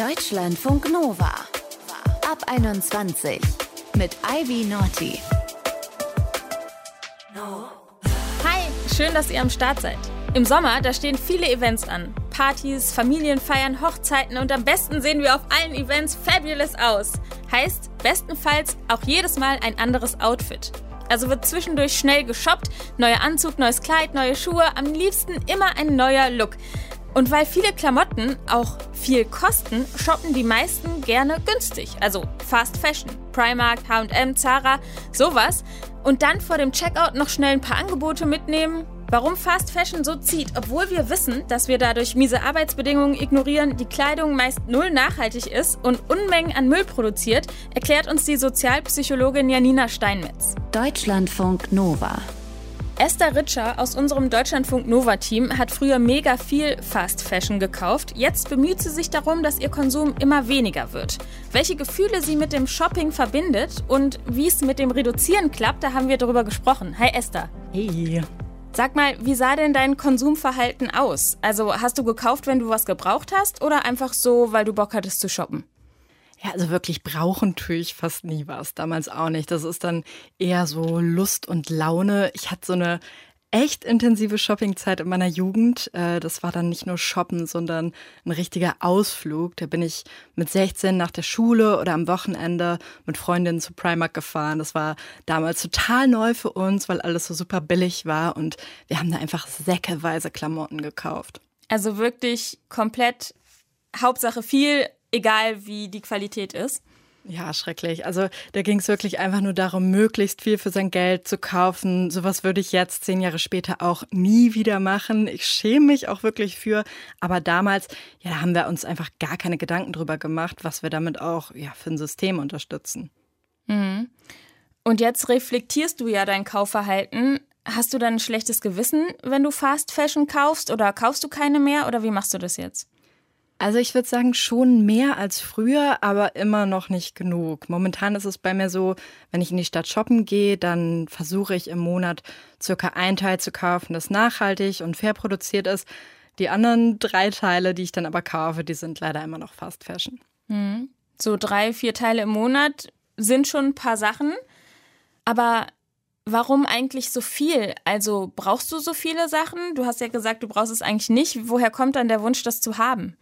Deutschlandfunk Nova. Ab 21 mit Ivy Naughty. Hi, schön, dass ihr am Start seid. Im Sommer, da stehen viele Events an. Partys, Familienfeiern, Hochzeiten und am besten sehen wir auf allen Events fabulous aus. Heißt, bestenfalls auch jedes Mal ein anderes Outfit. Also wird zwischendurch schnell geshoppt, neuer Anzug, neues Kleid, neue Schuhe, am liebsten immer ein neuer Look. Und weil viele Klamotten auch viel kosten, shoppen die meisten gerne günstig. Also Fast Fashion, Primark, H&M, Zara, sowas. Und dann vor dem Checkout noch schnell ein paar Angebote mitnehmen. Warum Fast Fashion so zieht, obwohl wir wissen, dass wir dadurch miese Arbeitsbedingungen ignorieren, die Kleidung meist null nachhaltig ist und Unmengen an Müll produziert, erklärt uns die Sozialpsychologin Janina Steinmetz. Deutschlandfunk Nova. Esther Ritscher aus unserem Deutschlandfunk Nova Team hat früher mega viel Fast Fashion gekauft. Jetzt bemüht sie sich darum, dass ihr Konsum immer weniger wird. Welche Gefühle sie mit dem Shopping verbindet und wie es mit dem Reduzieren klappt, da haben wir darüber gesprochen. Hi Esther. Hey. Sag mal, wie sah denn dein Konsumverhalten aus? Also hast du gekauft, wenn du was gebraucht hast oder einfach so, weil du Bock hattest zu shoppen? Ja, also wirklich brauchen tue ich fast nie was. Damals auch nicht. Das ist dann eher so Lust und Laune. Ich hatte so eine echt intensive Shoppingzeit in meiner Jugend. Äh, das war dann nicht nur Shoppen, sondern ein richtiger Ausflug. Da bin ich mit 16 nach der Schule oder am Wochenende mit Freundinnen zu Primark gefahren. Das war damals total neu für uns, weil alles so super billig war und wir haben da einfach säckeweise Klamotten gekauft. Also wirklich komplett Hauptsache viel egal wie die Qualität ist. Ja, schrecklich. Also da ging es wirklich einfach nur darum, möglichst viel für sein Geld zu kaufen. Sowas würde ich jetzt zehn Jahre später auch nie wieder machen. Ich schäme mich auch wirklich für. Aber damals, ja, da haben wir uns einfach gar keine Gedanken drüber gemacht, was wir damit auch ja, für ein System unterstützen. Mhm. Und jetzt reflektierst du ja dein Kaufverhalten. Hast du dann ein schlechtes Gewissen, wenn du Fast Fashion kaufst oder kaufst du keine mehr oder wie machst du das jetzt? Also ich würde sagen, schon mehr als früher, aber immer noch nicht genug. Momentan ist es bei mir so, wenn ich in die Stadt shoppen gehe, dann versuche ich im Monat circa ein Teil zu kaufen, das nachhaltig und fair produziert ist. Die anderen drei Teile, die ich dann aber kaufe, die sind leider immer noch Fast Fashion. Mhm. So drei, vier Teile im Monat sind schon ein paar Sachen. Aber warum eigentlich so viel? Also brauchst du so viele Sachen? Du hast ja gesagt, du brauchst es eigentlich nicht. Woher kommt dann der Wunsch, das zu haben?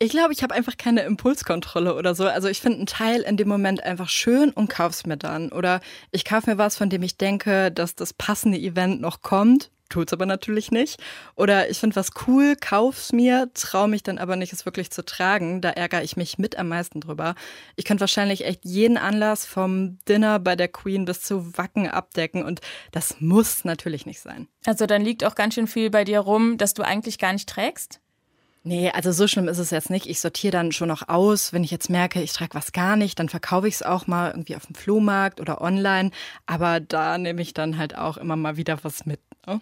Ich glaube, ich habe einfach keine Impulskontrolle oder so. Also ich finde einen Teil in dem Moment einfach schön und kauf's mir dann. Oder ich kaufe mir was, von dem ich denke, dass das passende Event noch kommt. Tut's aber natürlich nicht. Oder ich finde was cool, kauf's mir, traue mich dann aber nicht, es wirklich zu tragen. Da ärgere ich mich mit am meisten drüber. Ich könnte wahrscheinlich echt jeden Anlass vom Dinner bei der Queen bis zu Wacken abdecken und das muss natürlich nicht sein. Also dann liegt auch ganz schön viel bei dir rum, dass du eigentlich gar nicht trägst? Nee, also so schlimm ist es jetzt nicht. Ich sortiere dann schon noch aus. Wenn ich jetzt merke, ich trage was gar nicht, dann verkaufe ich es auch mal irgendwie auf dem Flohmarkt oder online. Aber da nehme ich dann halt auch immer mal wieder was mit. Ne?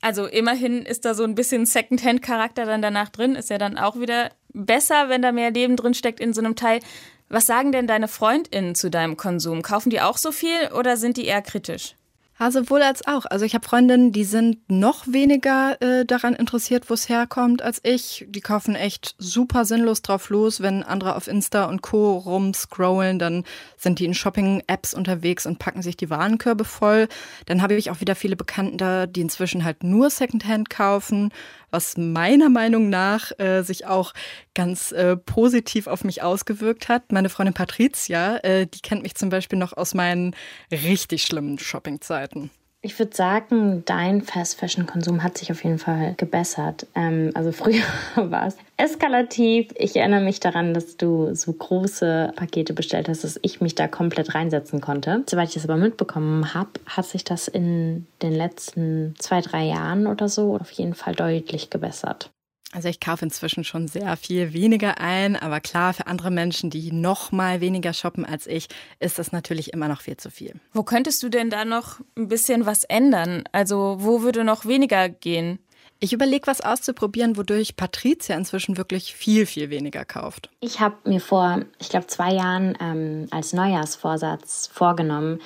Also immerhin ist da so ein bisschen Secondhand-Charakter dann danach drin. Ist ja dann auch wieder besser, wenn da mehr Leben drin steckt in so einem Teil. Was sagen denn deine FreundInnen zu deinem Konsum? Kaufen die auch so viel oder sind die eher kritisch? Ja, sowohl als auch. Also ich habe Freundinnen, die sind noch weniger äh, daran interessiert, wo es herkommt, als ich. Die kaufen echt super sinnlos drauf los. Wenn andere auf Insta und Co. rumscrollen, dann sind die in Shopping-Apps unterwegs und packen sich die Warenkörbe voll. Dann habe ich auch wieder viele Bekannte, die inzwischen halt nur Secondhand kaufen was meiner Meinung nach äh, sich auch ganz äh, positiv auf mich ausgewirkt hat. Meine Freundin Patricia, äh, die kennt mich zum Beispiel noch aus meinen richtig schlimmen Shoppingzeiten. Ich würde sagen, dein Fast-Fashion-Konsum hat sich auf jeden Fall gebessert. Ähm, also früher war es eskalativ. Ich erinnere mich daran, dass du so große Pakete bestellt hast, dass ich mich da komplett reinsetzen konnte. Soweit ich das aber mitbekommen habe, hat sich das in den letzten zwei, drei Jahren oder so auf jeden Fall deutlich gebessert. Also ich kaufe inzwischen schon sehr viel weniger ein, aber klar, für andere Menschen, die noch mal weniger shoppen als ich, ist das natürlich immer noch viel zu viel. Wo könntest du denn da noch ein bisschen was ändern? Also wo würde noch weniger gehen? Ich überlege, was auszuprobieren, wodurch Patricia inzwischen wirklich viel, viel weniger kauft. Ich habe mir vor, ich glaube, zwei Jahren ähm, als Neujahrsvorsatz vorgenommen,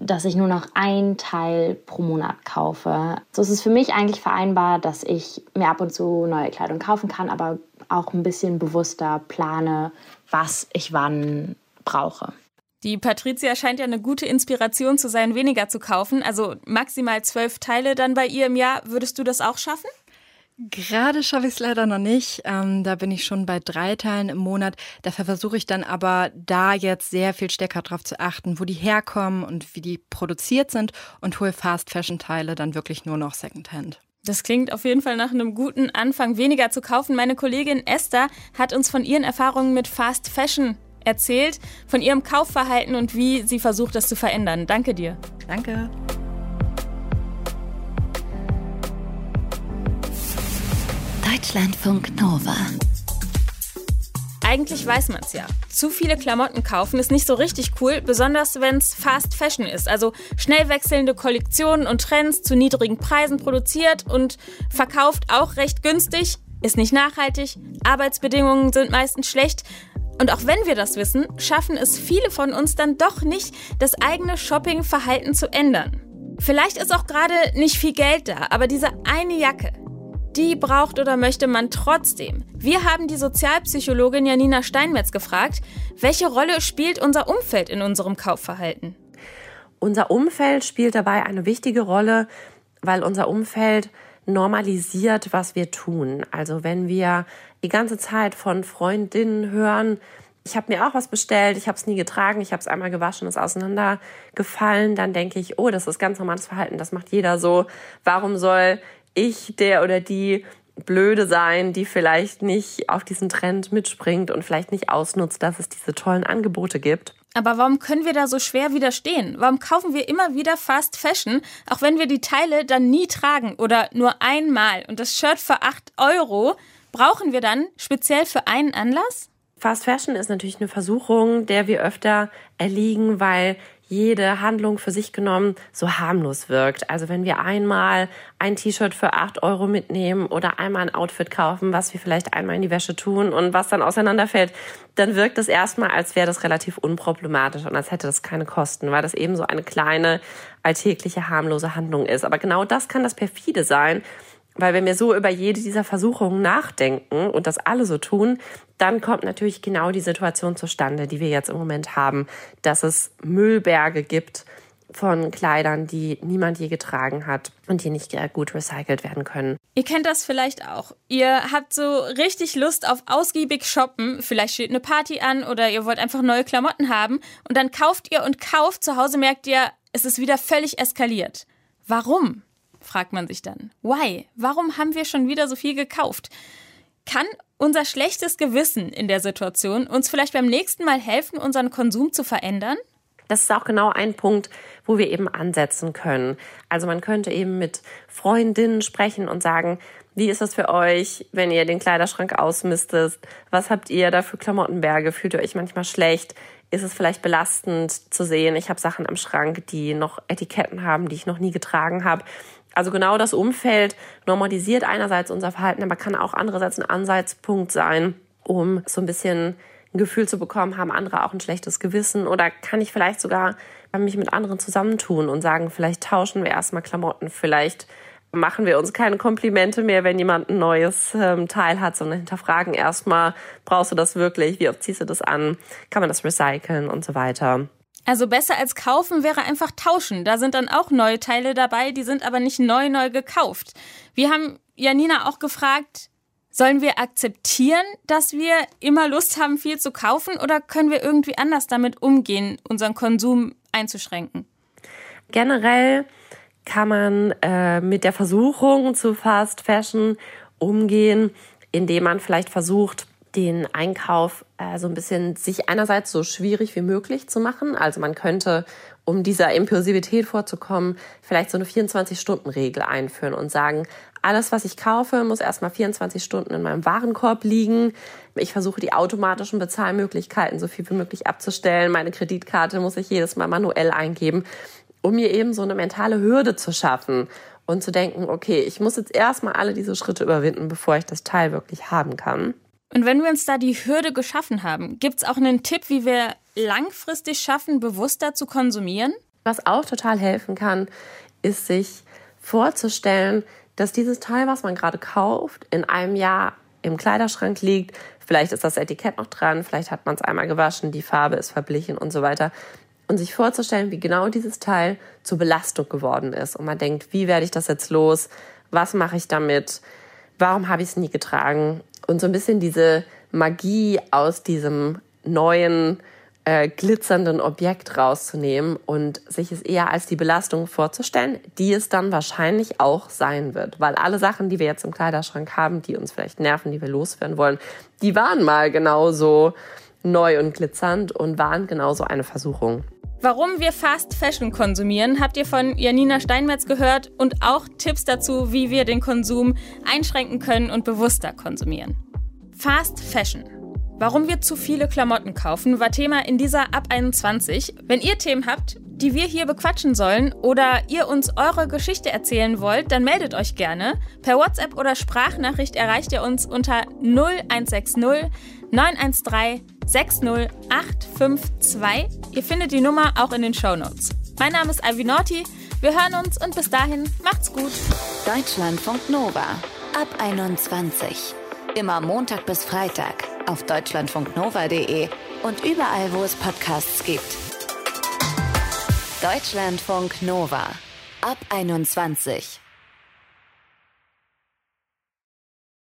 dass ich nur noch ein Teil pro Monat kaufe. So ist es für mich eigentlich vereinbar, dass ich mir ab und zu neue Kleidung kaufen kann, aber auch ein bisschen bewusster plane, was ich wann brauche. Die Patricia scheint ja eine gute Inspiration zu sein, weniger zu kaufen. Also maximal zwölf Teile dann bei ihr im Jahr. Würdest du das auch schaffen? Gerade schaffe ich es leider noch nicht. Ähm, da bin ich schon bei drei Teilen im Monat. Dafür versuche ich dann aber da jetzt sehr viel stärker darauf zu achten, wo die herkommen und wie die produziert sind und hole Fast-Fashion-Teile dann wirklich nur noch Secondhand. Das klingt auf jeden Fall nach einem guten Anfang, weniger zu kaufen. Meine Kollegin Esther hat uns von ihren Erfahrungen mit Fast Fashion erzählt, von ihrem Kaufverhalten und wie sie versucht, das zu verändern. Danke dir. Danke. Deutschlandfunk Nova. Eigentlich weiß man es ja. Zu viele Klamotten kaufen ist nicht so richtig cool, besonders wenn es Fast Fashion ist. Also schnell wechselnde Kollektionen und Trends zu niedrigen Preisen produziert und verkauft auch recht günstig, ist nicht nachhaltig, Arbeitsbedingungen sind meistens schlecht. Und auch wenn wir das wissen, schaffen es viele von uns dann doch nicht, das eigene Shoppingverhalten zu ändern. Vielleicht ist auch gerade nicht viel Geld da, aber diese eine Jacke, die braucht oder möchte man trotzdem. Wir haben die Sozialpsychologin Janina Steinmetz gefragt, welche Rolle spielt unser Umfeld in unserem Kaufverhalten? Unser Umfeld spielt dabei eine wichtige Rolle, weil unser Umfeld normalisiert, was wir tun. Also wenn wir die ganze Zeit von Freundinnen hören, ich habe mir auch was bestellt, ich habe es nie getragen, ich habe es einmal gewaschen, ist auseinandergefallen, dann denke ich, oh, das ist ganz normales Verhalten, das macht jeder so. Warum soll ich der oder die Blöde sein, die vielleicht nicht auf diesen Trend mitspringt und vielleicht nicht ausnutzt, dass es diese tollen Angebote gibt. Aber warum können wir da so schwer widerstehen? Warum kaufen wir immer wieder Fast Fashion, auch wenn wir die Teile dann nie tragen oder nur einmal und das Shirt für 8 Euro brauchen wir dann speziell für einen Anlass? Fast Fashion ist natürlich eine Versuchung, der wir öfter erliegen, weil jede Handlung für sich genommen so harmlos wirkt. Also wenn wir einmal ein T-Shirt für acht Euro mitnehmen oder einmal ein Outfit kaufen, was wir vielleicht einmal in die Wäsche tun und was dann auseinanderfällt, dann wirkt es erstmal, als wäre das relativ unproblematisch und als hätte das keine Kosten, weil das eben so eine kleine, alltägliche, harmlose Handlung ist. Aber genau das kann das perfide sein, weil wenn wir so über jede dieser Versuchungen nachdenken und das alle so tun, dann kommt natürlich genau die Situation zustande, die wir jetzt im Moment haben, dass es Müllberge gibt von Kleidern, die niemand je getragen hat und die nicht gut recycelt werden können. Ihr kennt das vielleicht auch. Ihr habt so richtig Lust auf ausgiebig shoppen, vielleicht steht eine Party an oder ihr wollt einfach neue Klamotten haben und dann kauft ihr und kauft, zu Hause merkt ihr, es ist wieder völlig eskaliert. Warum? Fragt man sich dann. Why? Warum haben wir schon wieder so viel gekauft? Kann unser schlechtes Gewissen in der Situation uns vielleicht beim nächsten Mal helfen, unseren Konsum zu verändern? Das ist auch genau ein Punkt, wo wir eben ansetzen können. Also man könnte eben mit Freundinnen sprechen und sagen, wie ist das für euch, wenn ihr den Kleiderschrank ausmistet? Was habt ihr da für Klamottenberge? Fühlt ihr euch manchmal schlecht? Ist es vielleicht belastend zu sehen, ich habe Sachen am Schrank, die noch Etiketten haben, die ich noch nie getragen habe? Also genau das Umfeld normalisiert einerseits unser Verhalten, aber kann auch andererseits ein Ansatzpunkt sein, um so ein bisschen ein Gefühl zu bekommen, haben andere auch ein schlechtes Gewissen oder kann ich vielleicht sogar mich mit anderen zusammentun und sagen, vielleicht tauschen wir erstmal Klamotten, vielleicht machen wir uns keine Komplimente mehr, wenn jemand ein neues ähm, Teil hat, sondern hinterfragen erstmal, brauchst du das wirklich? Wie oft ziehst du das an? Kann man das recyceln und so weiter? Also besser als kaufen wäre einfach tauschen. Da sind dann auch neue Teile dabei, die sind aber nicht neu neu gekauft. Wir haben Janina auch gefragt, sollen wir akzeptieren, dass wir immer Lust haben, viel zu kaufen oder können wir irgendwie anders damit umgehen, unseren Konsum einzuschränken? Generell kann man äh, mit der Versuchung zu Fast Fashion umgehen, indem man vielleicht versucht, den Einkauf äh, so ein bisschen sich einerseits so schwierig wie möglich zu machen. Also man könnte, um dieser Impulsivität vorzukommen, vielleicht so eine 24-Stunden-Regel einführen und sagen, alles, was ich kaufe, muss erstmal 24 Stunden in meinem Warenkorb liegen. Ich versuche die automatischen Bezahlmöglichkeiten so viel wie möglich abzustellen. Meine Kreditkarte muss ich jedes Mal manuell eingeben, um mir eben so eine mentale Hürde zu schaffen und zu denken, okay, ich muss jetzt erstmal alle diese Schritte überwinden, bevor ich das Teil wirklich haben kann. Und wenn wir uns da die Hürde geschaffen haben, gibt es auch einen Tipp, wie wir langfristig schaffen, bewusster zu konsumieren? Was auch total helfen kann, ist sich vorzustellen, dass dieses Teil, was man gerade kauft, in einem Jahr im Kleiderschrank liegt. Vielleicht ist das Etikett noch dran, vielleicht hat man es einmal gewaschen, die Farbe ist verblichen und so weiter. Und sich vorzustellen, wie genau dieses Teil zur Belastung geworden ist. Und man denkt, wie werde ich das jetzt los? Was mache ich damit? Warum habe ich es nie getragen? Und so ein bisschen diese Magie aus diesem neuen äh, glitzernden Objekt rauszunehmen und sich es eher als die Belastung vorzustellen, die es dann wahrscheinlich auch sein wird. Weil alle Sachen, die wir jetzt im Kleiderschrank haben, die uns vielleicht nerven, die wir loswerden wollen, die waren mal genauso neu und glitzernd und waren genauso eine Versuchung. Warum wir Fast Fashion konsumieren, habt ihr von Janina Steinmetz gehört und auch Tipps dazu, wie wir den Konsum einschränken können und bewusster konsumieren. Fast Fashion Warum wir zu viele Klamotten kaufen, war Thema in dieser Ab 21. Wenn ihr Themen habt, die wir hier bequatschen sollen oder ihr uns eure Geschichte erzählen wollt, dann meldet euch gerne. Per WhatsApp oder Sprachnachricht erreicht ihr uns unter 0160 913 60852. Ihr findet die Nummer auch in den Show Notes. Mein Name ist Ivy Norti. Wir hören uns und bis dahin macht's gut. Deutschlandfunk Nova ab 21. Immer Montag bis Freitag auf deutschlandfunknova.de und überall, wo es Podcasts gibt. Deutschlandfunk Nova ab 21.